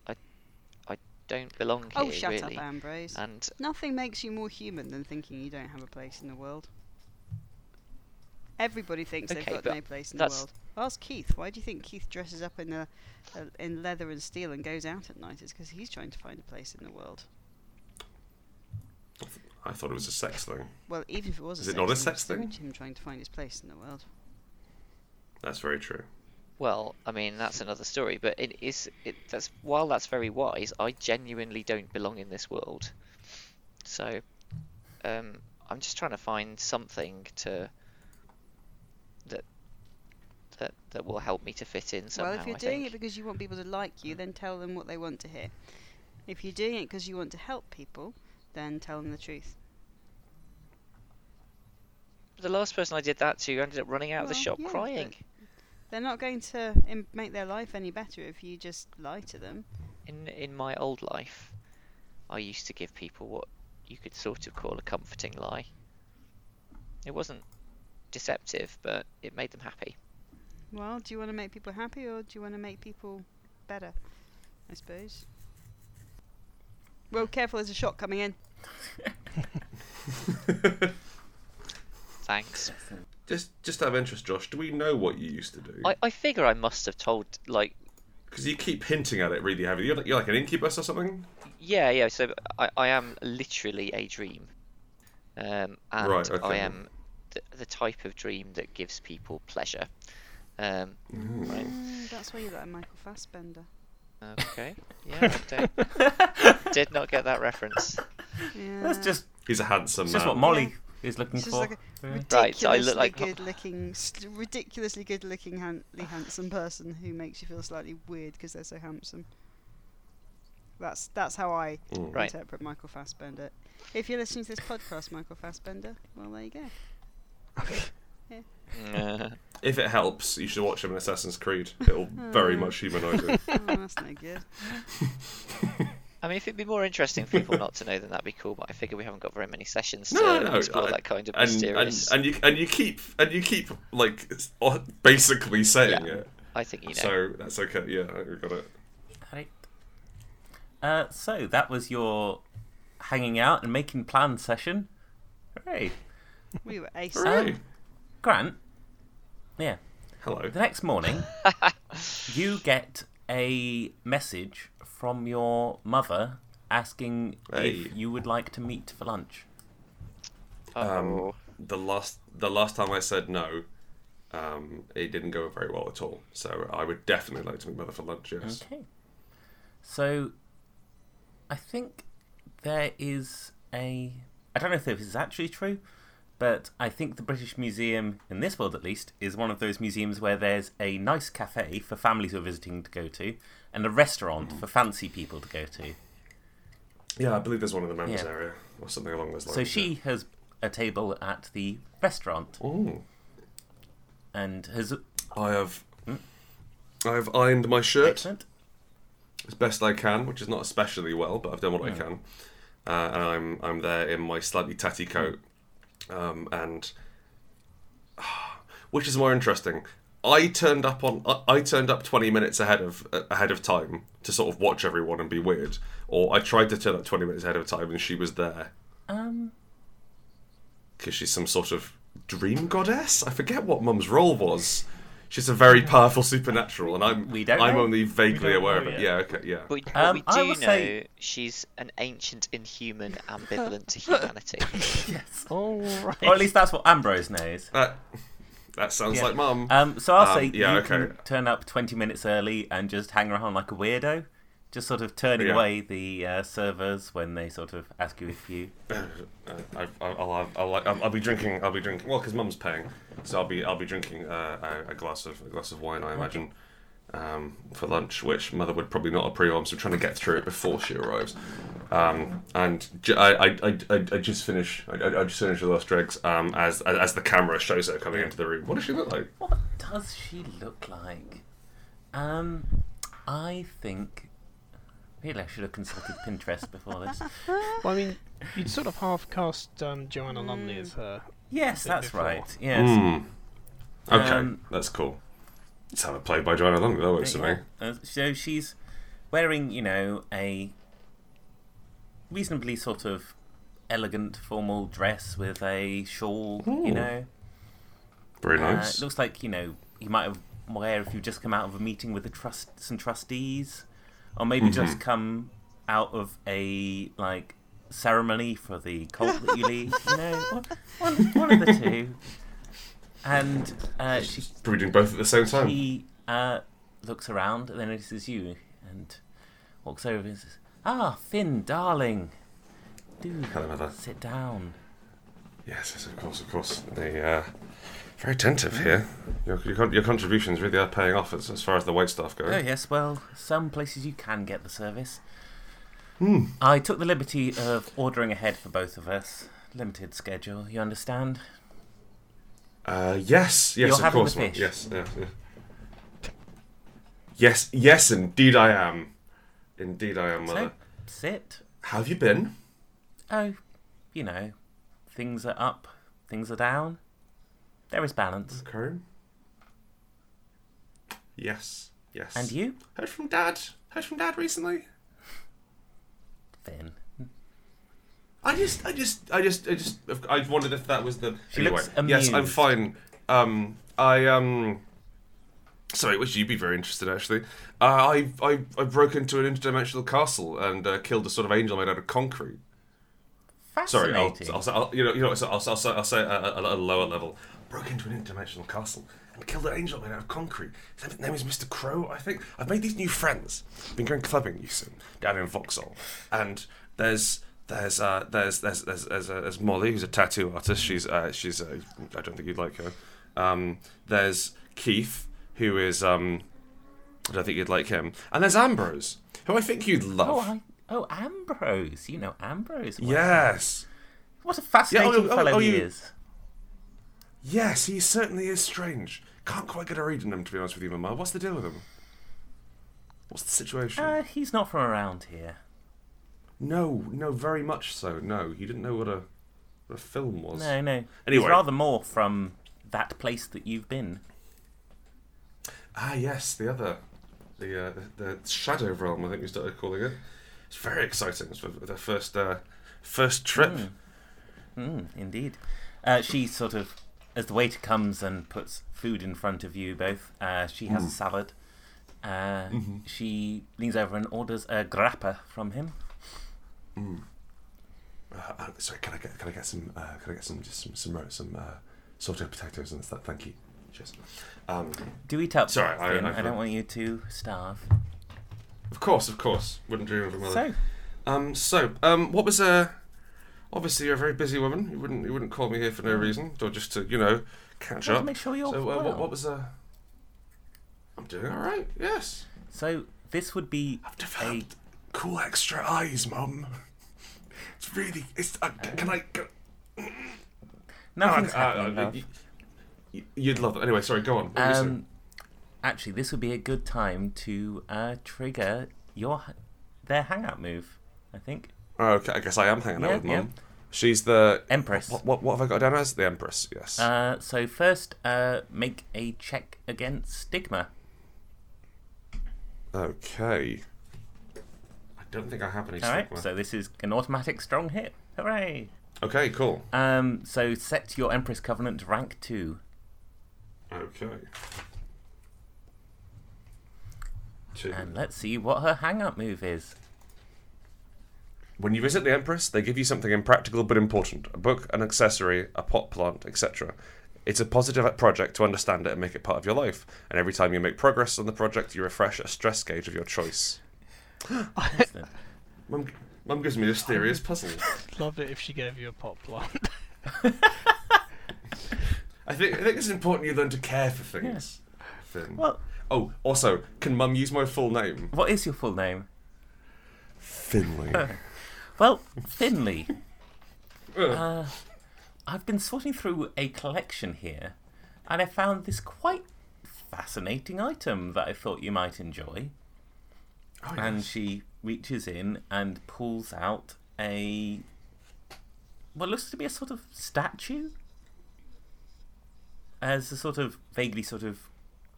I I don't belong oh, here Oh, shut really. up, Ambrose. and Nothing makes you more human than thinking you don't have a place in the world. Everybody thinks they've got no place in the world. Ask Keith. Why do you think Keith dresses up in a, a in leather and steel and goes out at night? It's because he's trying to find a place in the world. I thought it was a sex thing. Well, even if it was Is a it not a sex sex thing, thing? him trying to find his place in the world. That's very true. well, I mean that's another story. But it is it that's while that's very wise, I genuinely don't belong in this world. So, um, I'm just trying to find something to that that that will help me to fit in somehow. well, if you're I doing think. it because you want people to like you, then tell them what they want to hear. If you're doing it because you want to help people, then tell them the truth. the last person I did that to ended up running out of the shop yeah, crying. They're not going to Im- make their life any better if you just lie to them. In in my old life, I used to give people what you could sort of call a comforting lie. It wasn't deceptive, but it made them happy. Well, do you want to make people happy or do you want to make people better? I suppose. Well, careful, there's a shot coming in. Thanks. Just, just out of interest, Josh, do we know what you used to do? I, I figure I must have told like Because you keep hinting at it really heavily. You're like, you're like an incubus or something. yeah yeah. So I, I am literally a dream, um, and Right, okay. I am the, the type of dream that gives people pleasure. Um, right. Mm, that's why you like Michael Fassbender. Okay. Yeah. I did not get that reference. Yeah. That's just He's a handsome it's man. just what Molly is looking It's for. like a Yeah. Right, so I look like- good-looking, ridiculously good-looking, han- handsome person who makes you feel slightly weird because they're so handsome. That's that's how I Mm. Right. interpret Michael Fassbender. If you're listening to this podcast, Michael Fassbender, well, there you go. Uh, If it helps, you should watch him in Assassin's Creed. It'll very much humanise him. Oh, that's no good. I mean, if it'd be more interesting for people not to know, then that'd be cool. But I figure we haven't got very many sessions to No, no, explore I- that kind of And, and mysterious. and you and you keep and you keep like s- basically saying Yeah. it. I think you know. So that's okay. Yeah, I got it. Right. Uh, so that was your hanging out and making plans session. Hooray. We were ace. Hooray. Grant, yeah. Hello. The next morning, you get a message from your mother asking Hey. if you would like to meet for lunch. Um, oh, the last the last time I said no, um, it didn't go very well at all. So I would definitely like to meet mother for lunch. Yes. Okay. So, I think there is a. I don't know if this is actually true, but I think the British Museum, in this world at least, is one of those museums where there's a nice cafe for families who are visiting to go to, and a restaurant for fancy people to go to. Yeah, I believe there's one in the members Yeah. area or something along those lines. So she has a table at the restaurant Ooh. and has. I have. I have ironed my shirt Excellent. as best I can, which is not especially well, but I've done what I can. Uh, and I'm I'm there in my slightly tatty coat, um, and which is more interesting. I turned up on I- turned up twenty minutes ahead of ahead of time to sort of watch everyone and be weird, or I tried to turn up twenty minutes ahead of time and she was there Um, because she's some sort of dream goddess. I forget what Mum's role was. She's a very powerful supernatural, and I'm We don't I'm know. only vaguely don't aware of it. yet. Yeah, okay, yeah. but, but Um, we I do will know say- she's an ancient inhuman, ambivalent to humanity. yes. All right. Or at least that's what Ambrose knows. That that sounds Yeah. like Mum. Um, so I'll Um, say yeah, you okay. can turn up 20 minutes early and just hang around like a weirdo. Just sort of turning Yeah. away the uh, servers when they sort of ask you if you. I, I'll, have, I'll, I'll, I'll be drinking. I'll be drinking. Well, because Mum's paying, so I'll be I'll be drinking uh, a, a glass of a glass of wine. I imagine um, for lunch, which Mother would probably not approve of. So I'm trying to get through it before she arrives. Um, and j- I, I, I, just finish. I, I just finished the last dregs. Um, as as the camera shows her coming into the room. What does she look like? What does she look like? Um, I think. Really, I should have consulted Pinterest before this. Well, I mean, you'd sort of half cast um, Joanna Lumley Mm. as her. Yes, that's before. right. Yes. Hmm. Okay, Um, that's cool. Let's have it played by Joanna Lumley. That works for me. Uh, so she's wearing, you know, a reasonably sort of elegant formal dress with a shawl, Ooh. you know. Very Uh, nice. it looks like you know you might have wear if you've just come out of a meeting with the trust some trustees, or maybe just Mhm. come out of a like ceremony for the cult that you lead. You know, one, one, one of the two. And uh, she Probably doing both at the same time. she uh, looks around and then notices you and walks over and says, "Ah, Finn, darling, do Hello, sit down." Yes, yes, of course, of course. They uh, very attentive here. Your, your, your contributions really are paying off as, as far as the wait staff go. Oh yes, well, some places you can get the service. Hmm. I took the liberty of ordering ahead for both of us. Limited schedule, you understand? Uh, yes, yes, You're of course. the fish. Yes, yeah, yeah. Yes, yes, indeed I am. Indeed I am, mother. So, sit. How have you been? Oh, you know, things are up, things are down. There is balance. Okay. Yes, yes. And you, Heard from Dad. Heard from Dad recently. Finn? I just, I just, I just, I just, I wondered if that was the. She anyway, looks yes, I'm fine. Um, I um. Sorry, which you'd be very interested actually. Uh, I I I broke into an interdimensional castle and uh, killed a sort of angel made out of concrete. Sorry, I'll, I'll, say- I'll you know you know I'll, I'll, say I'll say at a, a lower level. Broke into an interdimensional castle and killed an angel made out of concrete. His name is Mr. Crow, I think. I've made these new friends. Been going clubbing, you see, down in Vauxhall, and there's. There's uh there's there's there's there's, uh, there's Molly who's a tattoo artist. She's uh she's uh, I don't think you'd like her. Um, there's Keith who is um I don't think you'd like him. And there's Ambrose who I think you'd love. oh, I, oh, Ambrose. You know Ambrose. well. Yes. What a fascinating oh, oh, fellow oh, he you- is. Yes, he certainly is strange. Can't quite get a read on him, to be honest with you, Mama. What's the deal with him? What's the situation? Uh, he's not from around here. no, no, very much so. No, he didn't know what a, what a film was. No, no. Anyway. He's rather more from that place that you've been. Ah, yes, the other, the uh, the, the Shadow Realm. I think we started calling it. It's very exciting. It's the the first uh, first trip. Mm, indeed. Uh, she sort of, as the waiter comes and puts food in front of you both, uh, she has a salad. Uh, She leans over and orders a grappa from him. Uh, uh, sorry, can I get can I get some uh, can I get some just some some, some uh, sauteed potatoes and stuff? Thank you. Cheers. Um, Do eat up, Sorry, I-. I- I, don't want you to starve. Of course, of course. Wouldn't dream of a mother. So, Um, so, um, what was uh, obviously you're a very busy woman. You wouldn't you wouldn't call me here for no reason, or just to you know catch up. make sure you're so, uh, well. what, what was uh? I'm doing all right. Yes, So this would be I've a developed cool extra eyes, Mum. It's really it's. Uh, can I? Can, nothing's uh, uh, happening. uh, love. y- y- you'd love it. Anyway, sorry. Go on. What were you saying? Um, actually, this would be a good time to uh, trigger your their hangout move. I think Oh, okay, I guess I am hanging out yeah, with yeah. Mum. She's the Empress. What, what, what have I got down as? The Empress. Yes. Uh, so first, uh, make a check against stigma. okay. I don't think I have any All right. stigma. So this is an automatic strong hit. Hooray! Okay, cool. Um, so set your Empress Covenant to rank two. Okay. Two. And let's see what her hangout move is. When you visit the Empress, they give you something impractical but important a book, an accessory, a pot plant, etc. It's a positive project to understand it and make it part of your life. And every time you make progress on the project, you refresh a stress gauge of your choice. Excellent. Mum, Mum gives me mysterious puzzles. Love it if she gave you a pot plant. I think I think it's important you learn to care for things. Finn. Well, Oh, also, can Mum use my full name? what is your full name? Finley. Well, Finley. Uh, I've been sorting through a collection here, and I found this quite fascinating item that I thought you might enjoy. Oh, And she reaches in and pulls out a what looks to be a sort of statue. As a sort of vaguely sort of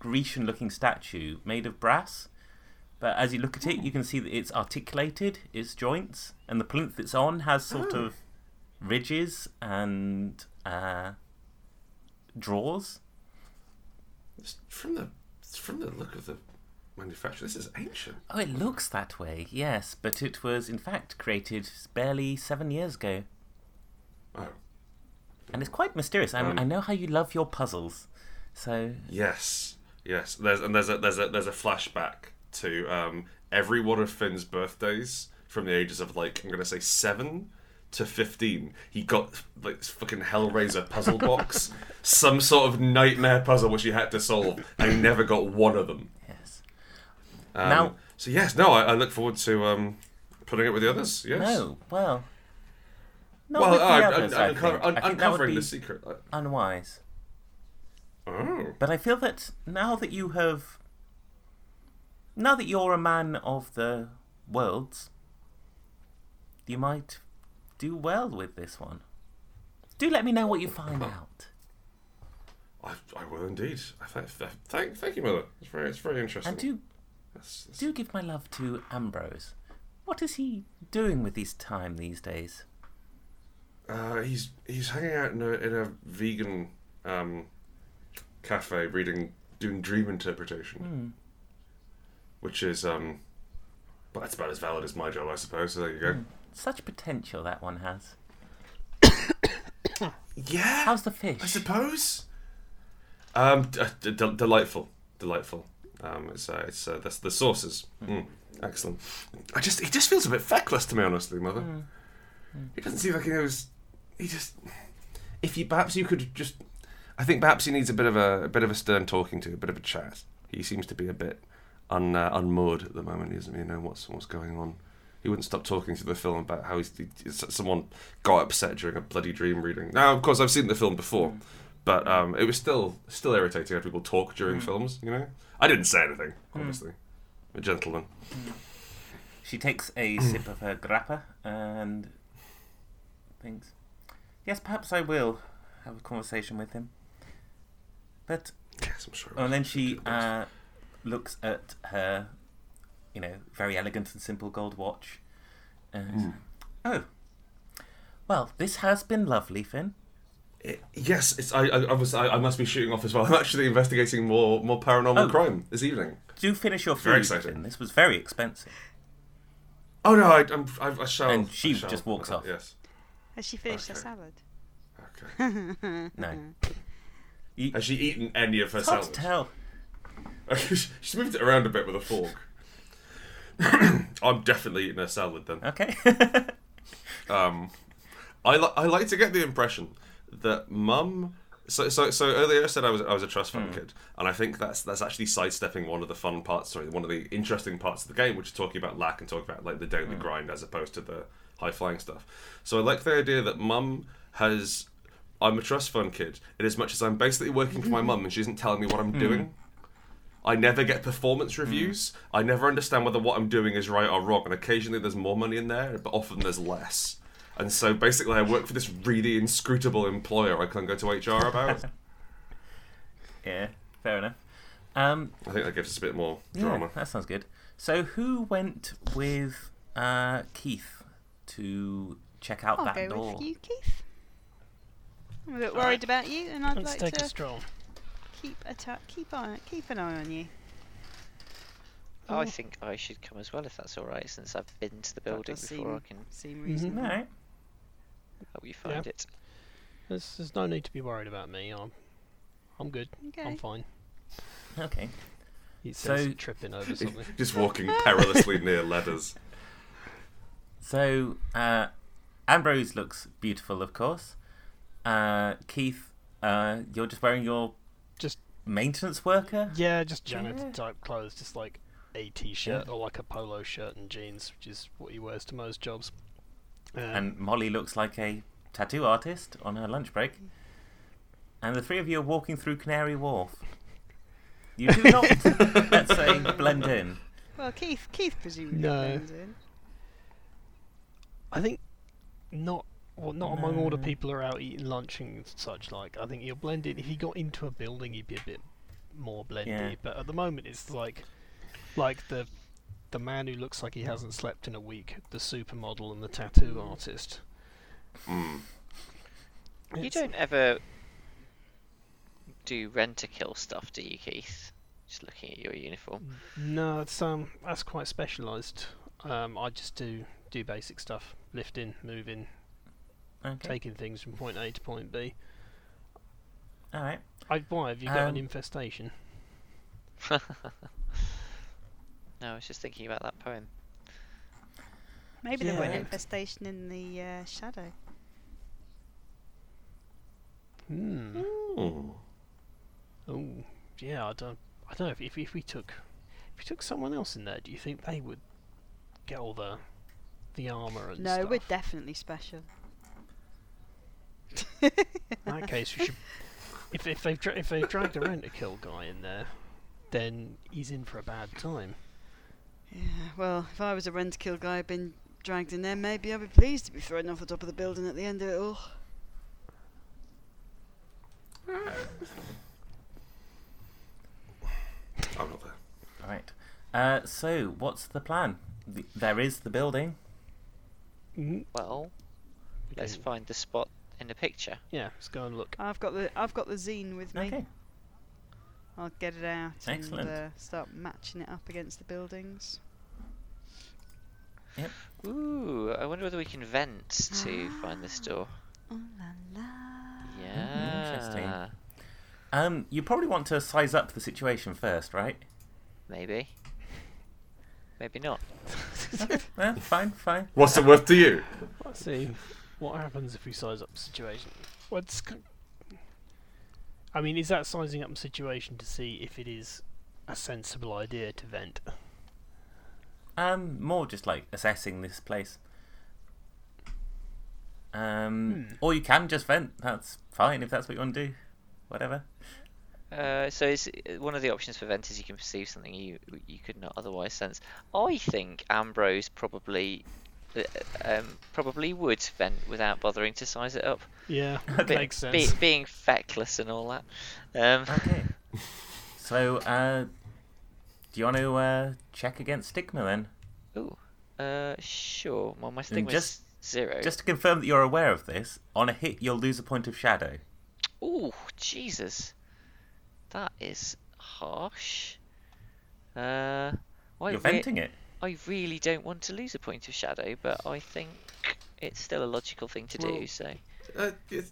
Grecian-looking statue made of brass. But as you look at it, you can see that it's articulated, its joints, and the plinth it's on has sort Oh. of ridges and uh, drawers. It's from the it's from the look of the manufacturer. This is ancient. Oh, it looks that way, yes, but it was in fact created barely seven years ago. Oh, And it's quite mysterious. Um, I know how you love your puzzles. So, yes, yes. There's and there's a there's a there's a flashback to um, every one of Finn's birthdays from the ages of like I'm gonna say seven to fifteen. He got like this fucking Hellraiser puzzle box, some sort of nightmare puzzle which he had to solve, and he never got one of them. yes. Um, Now- so yes, no, I, I look forward to um, putting it with the others. Yes. No, well. Not Well, with the I, others, I, I uncover, un- I think that would uncovering be the secret. unwise. Oh. But I feel that now that you have now that you're a man of the worlds, you might do well with this one. Do let me know what you find out. I, I will indeed. I th- th- thank, thank you, mother. It's very, it's very interesting. And do That's- that's- do give my love to Ambrose. What is he doing with his time these days? Uh, he's he's hanging out in a in a vegan um, cafe, reading, doing dream interpretation, Hmm. which is um, well, that's about as valid as my job, I suppose. So there you go. Hmm. Such potential that one has. Yeah, How's the fish? I suppose. Um, d- d- d- delightful, delightful. Um, it's uh, it's uh, the the sauces. Mm, excellent. I just he just feels a bit feckless to me, honestly, mother. He doesn't seem like he knows. He just. If you perhaps you could just, I think perhaps he needs a bit of a, a bit of a stern talking to, a bit of a chat. He seems to be a bit un uh, unmoored at the moment. He doesn't really know what's what's going on. He wouldn't stop talking through the film about how he's, he, someone got upset during a bloody dream reading. Now, of course, I've seen the film before, but um, it was still still irritating how people talk during films. You know, I didn't say anything. Obviously, a gentleman. She takes a sip of her grappa and thinks, "Yes, perhaps I will have a conversation with him." But Yes, I'm sure. Oh, and then she uh, looks at her, you know, very elegant and simple gold watch. And, Oh, well, this has been lovely, Finn. It- yes, it's. I. I, I was. I, I must be shooting off as well. I'm actually investigating more more paranormal Oh. crime this evening. Do finish your food, Very exciting. Finn. This was very expensive. Oh no, I, I'm, I, I shall. And she I shall. just walks off. Yes. Has she finished her salad? Okay. No. You, Has she eaten any of her it's hard to salad? tell. She's moved it around a bit with a fork. I'm definitely eating her salad then. Okay. Um, I li- I like to get the impression that mum. So, so, so earlier I said I was I was a trust fund kid, and I think that's that's actually sidestepping one of the fun parts. Sorry, one of the interesting parts of the game, which is talking about lack and talking about like the daily grind as opposed to the high flying stuff. So I like the idea that mum has. I'm a trust fund kid, in as much as I'm basically working for my mum and she isn't telling me what I'm doing. I never get performance reviews. I never understand whether what I'm doing is right or wrong, and occasionally there's more money in there, but often there's less. And so basically, I work for this really inscrutable employer I can't go to HR about. yeah, fair enough. Um, I think that gives us a bit more yeah, drama. that sounds good. So, who went with uh, Keith to check out I'll that go door? with you, Keith. I'm a bit worried about you, and I'd Let's like take to a stroll. keep a ta- keep on keep an eye on you. Oh, I think I should come as well if that's all right, since I've been to the building does before. I seem- can Seem Mhm. reasonable. All right. help you find it. There's, there's no need to be worried about me. I'm, I'm good. Okay. I'm fine. Okay. He So- tripping over something. Just walking perilously near ladders. So, uh, Ambrose looks beautiful, of course. Uh, Keith, uh, you're just wearing your Just maintenance worker? yeah, just janitor Yeah. type clothes, just like a t-shirt or like a polo shirt and jeans, which is what he wears to most jobs. Um, And Molly looks like a tattoo artist on her lunch break. And the three of you are walking through Canary Wharf. You do not, let's say, blend in. Well, Keith Keith presumably No. blends in. I think not. Well, not among all the people who are out eating lunch and such like. I think he'll blend in. If he got into a building, he'd be a bit more blendy. Yeah. But at the moment, it's like, like the, the man who looks like he hasn't slept in a week, the supermodel and the tattoo artist. Mm. You don't ever do Rentokil stuff, do you, Keith? Just looking at your uniform. No, it's um, that's quite specialised. Um, I just do do basic stuff, lifting, moving, Okay. taking things from point A to point B. All right. I, why have you got Um, an infestation? no, I was just thinking about that poem. Maybe there were an infestation in the uh, shadow. Hmm. Mm. Oh, yeah. I don't. I don't know if, if if we took if we took someone else in there, do you think they would get all the the armor and No, stuff? No, we're definitely special. In that case, we should. If if they've dra- if they've dragged a Rentokil guy in there, then he's in for a bad time. Yeah, well, if I was a Rentokil guy been dragged in there, maybe I'd be pleased to be thrown off the top of the building at the end of it all. I'm not there. Right. Uh, so, what's the plan? The, there is the building. Mm, Well, let's find the spot in the picture. Yeah, let's go and look. I've got the I've got the zine with me. Okay. I'll get it out Excellent. and uh, start matching it up against the buildings. Yep. Ooh, I wonder whether we can vent to find this door. Oh la la. Yeah. interesting. Um, you probably want to size up the situation first, right? Maybe. Maybe not. Well, fine, fine. What's it worth to you? Let's see what happens if we size up the situation. What's c- I mean, is that sizing up the situation to see if it is a sensible idea to vent? Um, more just like assessing this place. Um, Hmm. or you can just vent. That's fine if that's what you want to do. Whatever. Uh, so is one of the options for vent is you can perceive something you you could not otherwise sense. I think Ambrose probably uh, um, probably would vent without bothering to size it up. Yeah, Okay. makes sense. Be, being feckless and all that. Um, Okay. so, uh, do you want to uh, check against stigma then? ooh, uh, sure. Well, my thing was just- zero. Just to confirm that you're aware of this, on a hit you'll lose a point of shadow. Ooh, Jesus, that is harsh. Uh, I you're venting it. I really don't want to lose a point of shadow, but I think it's still a logical thing to do. So Uh, you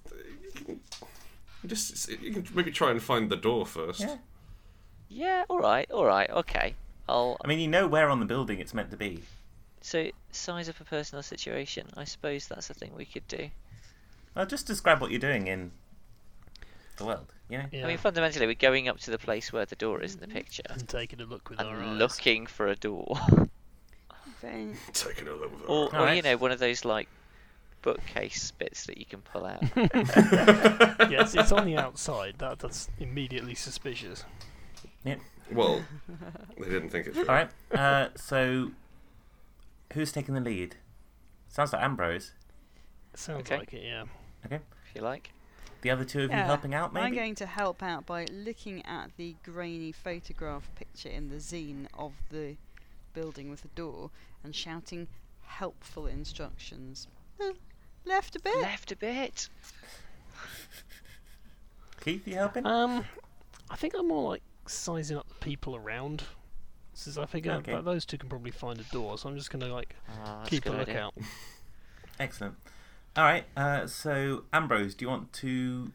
just you can maybe try and find the door first. Yeah. yeah, all right, all right, okay. I'll I mean, you know where on the building it's meant to be. so size up a personal situation. I suppose that's a thing we could do. Well, just describe what you're doing in the world. You know. yeah, I mean, fundamentally, we're going up to the place where the door is in the picture and taking a look with our and eyes. looking for a door, Very Taking a look. with or, our or you know, one of those like bookcase bits that you can pull out. yes, it's on the outside. That that's immediately suspicious. Yeah. Well, they didn't think it through. All right. Uh, so, who's taking the lead? Sounds like Ambrose. Sounds Okay. like it. Yeah. Okay. If you like. The other two of you Yeah, helping out, maybe. I'm going to help out by looking at the grainy photograph picture in the zine of the building with a door and shouting helpful instructions. Uh, left a bit. Left a bit. Keith, you helping? Um, I think I'm more like sizing up the people around. Since I figure Okay. that those two can probably find a door, so I'm just gonna like Ah, keep a good idea. lookout. Excellent. All right. Uh, so, Ambrose, do you want to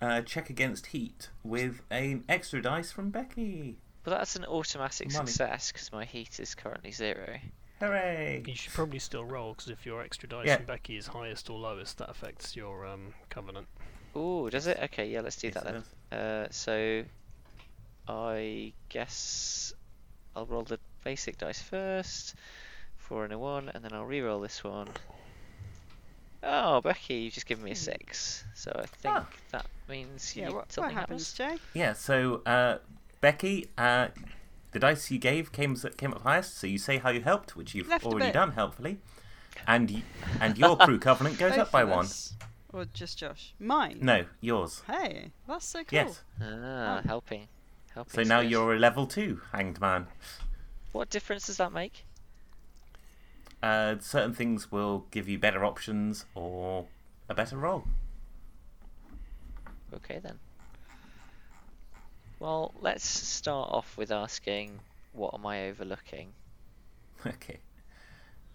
uh, check against heat with an extra dice from Becky? But that's an automatic Money. success because my heat is currently zero. Hooray! You should probably still roll because if your extra dice Yeah. from Becky is highest or lowest, that affects your um covenant. Ooh, does it? Okay, yeah, let's do Yes, that then. Uh, so I guess I'll roll the basic dice first. Four and a one, and then I'll re-roll this one. Oh, Becky, you've just given me a Hmm. six, so I think Ah. that means Yeah, you, what, what something happens, Jay? Yeah. So, uh, Becky, uh, the dice you gave came came up highest. So you say how you helped, which you've Left already done helpfully, and y- and your crew covenant goes up by one. Or just Josh? Mine? No, yours. Hey, that's so cool. Yes. Ah, Oh. helping. helping. So now skills. you're a level two hanged man. What difference does that make? Uh, certain things will give you better options or a better roll. Okay then. Well, let's start off with asking, what am I overlooking? Okay.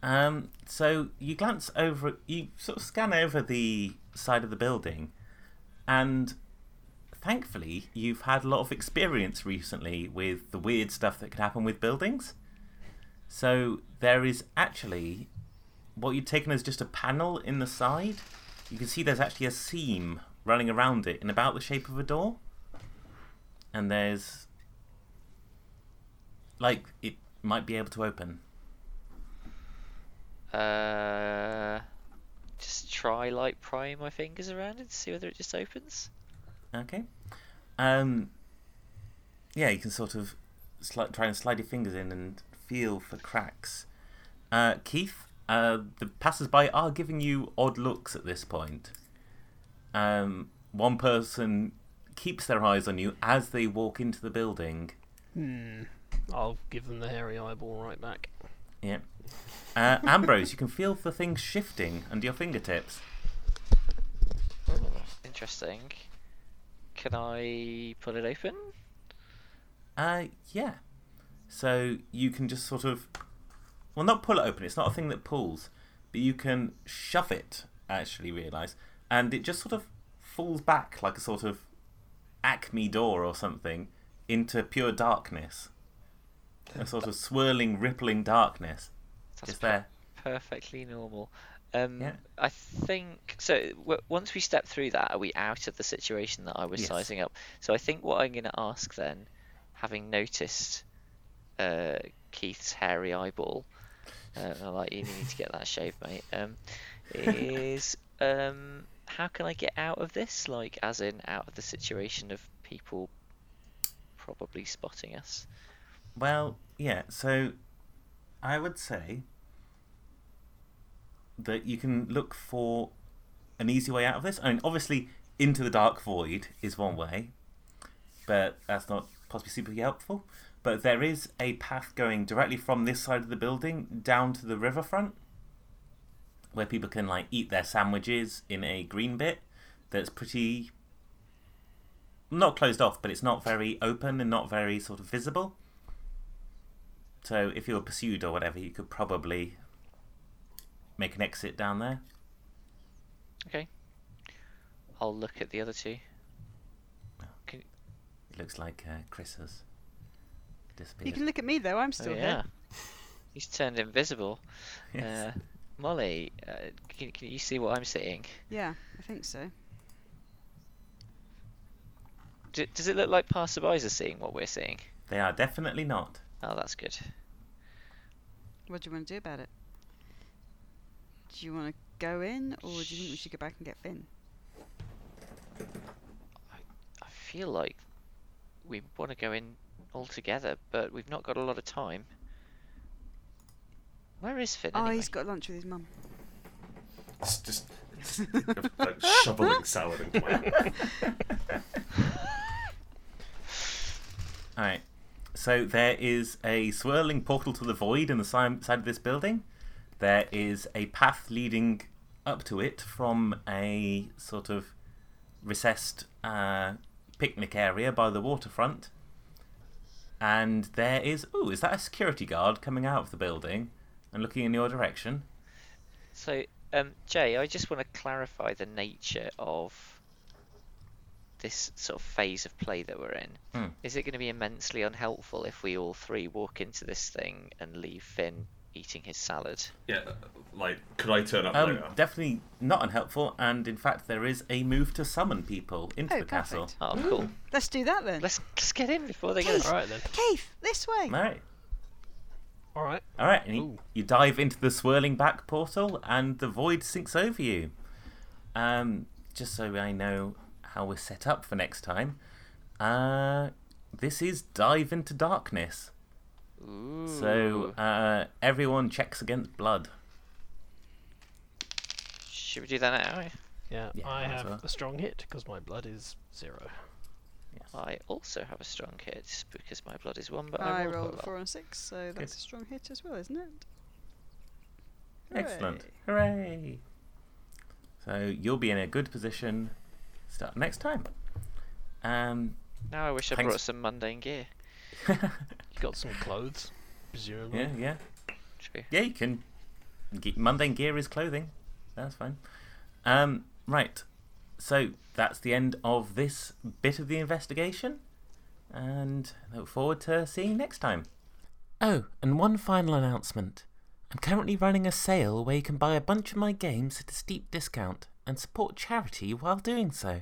Um, so you glance over, you sort of scan over the side of the building, and thankfully you've had a lot of experience recently with the weird stuff that could happen with buildings. So there is actually what you'd taken as just a panel in the side. You can see there's actually a seam running around it in about the shape of a door. And there's like it might be able to open. Uh, just try like prying my fingers around it to see whether it just opens. Okay. Um. Yeah, you can sort of sli- try and slide your fingers in and feel for cracks. Uh, Keith, uh, the passers-by are giving you odd looks at this point. Um, one person keeps their eyes on you as they walk into the building. Hmm. I'll give them the hairy eyeball right back. Yeah. Uh, Ambrose, you can feel the things shifting under your fingertips. Oh, interesting. Can I pull it open? Uh, yeah. So you can just sort of, well, not pull it open. It's not a thing that pulls, but you can shove it. Actually, realize, and it just sort of falls back like a sort of Acme door or something into pure darkness. A sort of swirling, rippling darkness. That's Just there. perfectly normal. Um, Yeah. I think so. W- once we step through that, are we out of the situation that I was Yes. sizing up? So I think what I'm going to ask then, having noticed uh, Keith's hairy eyeball, uh, I'm like, you need to get that shaved, mate. Um, is um, how can I get out of this? Like, as in, out of the situation of people probably spotting us. Well, yeah, so I would say that you can look for an easy way out of this. I mean, obviously, into the dark void is one way, but that's not possibly super helpful. But there is a path going directly from this side of the building down to the riverfront where people can like eat their sandwiches in a green bit that's pretty not closed off, but it's not very open and not very sort of visible. So if you were pursued or whatever, you could probably make an exit down there. Okay. I'll look at the other two. Can, It looks like uh, Chris has disappeared. You can look at me though. I'm oh still yeah. here. He's turned invisible. Yes. Uh, Molly, uh, can, can you see what I'm seeing? Yeah, I think so. D- does it look like passerbys are seeing what we're seeing? They are definitely not. Oh, that's good. What do you want to do about it? Do you want to go in, or do you think we should go back and get Finn? I feel like we want to go in all together, but we've not got a lot of time. Where is Finn? Oh, anyway? he's got lunch with his mum. It's just it's like shoveling salad into my mouth. Alright. So there is a swirling portal to the void in the si- side of this building. There is a path leading up to it from a sort of recessed uh, picnic area by the waterfront. And there is. Ooh, is that a security guard coming out of the building and looking in your direction? So, um, Jay, I just want to clarify the nature of this sort of phase of play that we're in. Hmm. Is it going to be immensely unhelpful if we all three walk into this thing and leave Finn eating his salad? Yeah, like could I turn up Um, later? definitely not unhelpful, and in fact, there is a move to summon people into Oh, the castle. perfect. Oh, cool. Let's do that then. Let's, let's get in before they get Keith. us. Alright then. Keith, this way. Alright. Alright. Alright, and you, you dive into the swirling back portal, and the void sinks over you. Um, just so I know how we're set up for next time, uh, this is Dive into Darkness. Ooh. So uh, everyone checks against blood. Should we do that now? Yeah, Yeah, I have well. a strong hit because my blood is zero. I also have a strong hit because my blood is one, but I, I rolled rolled a four and six, so that's a strong hit as well, isn't it? Excellent. Hooray. Hooray! So you'll be in a good position start next time. Um, Now I wish I brought some mundane gear. You got some clothes, presumably. yeah, yeah. True. Yeah, you can. Ge- mundane gear is clothing. That's fine. Um, right. So that's the end of this bit of the investigation, and I look forward to seeing you next time. Oh, and one final announcement. I'm currently running a sale where you can buy a bunch of my games at a steep discount and support charity while doing so.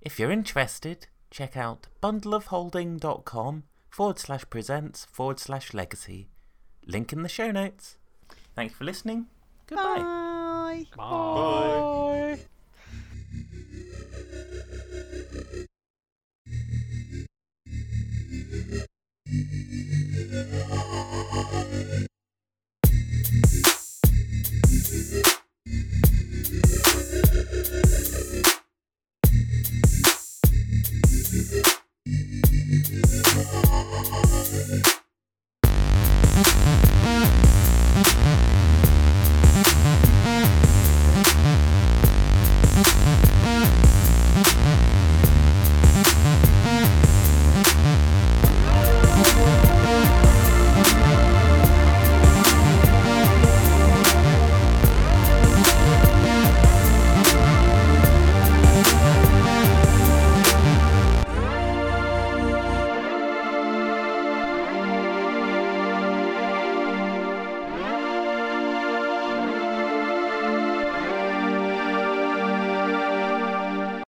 If you're interested, check out bundleofholding.com forward slash presents forward slash legacy. Link in the show notes. Thanks for listening. Goodbye. Bye. Bye. Bye. Thank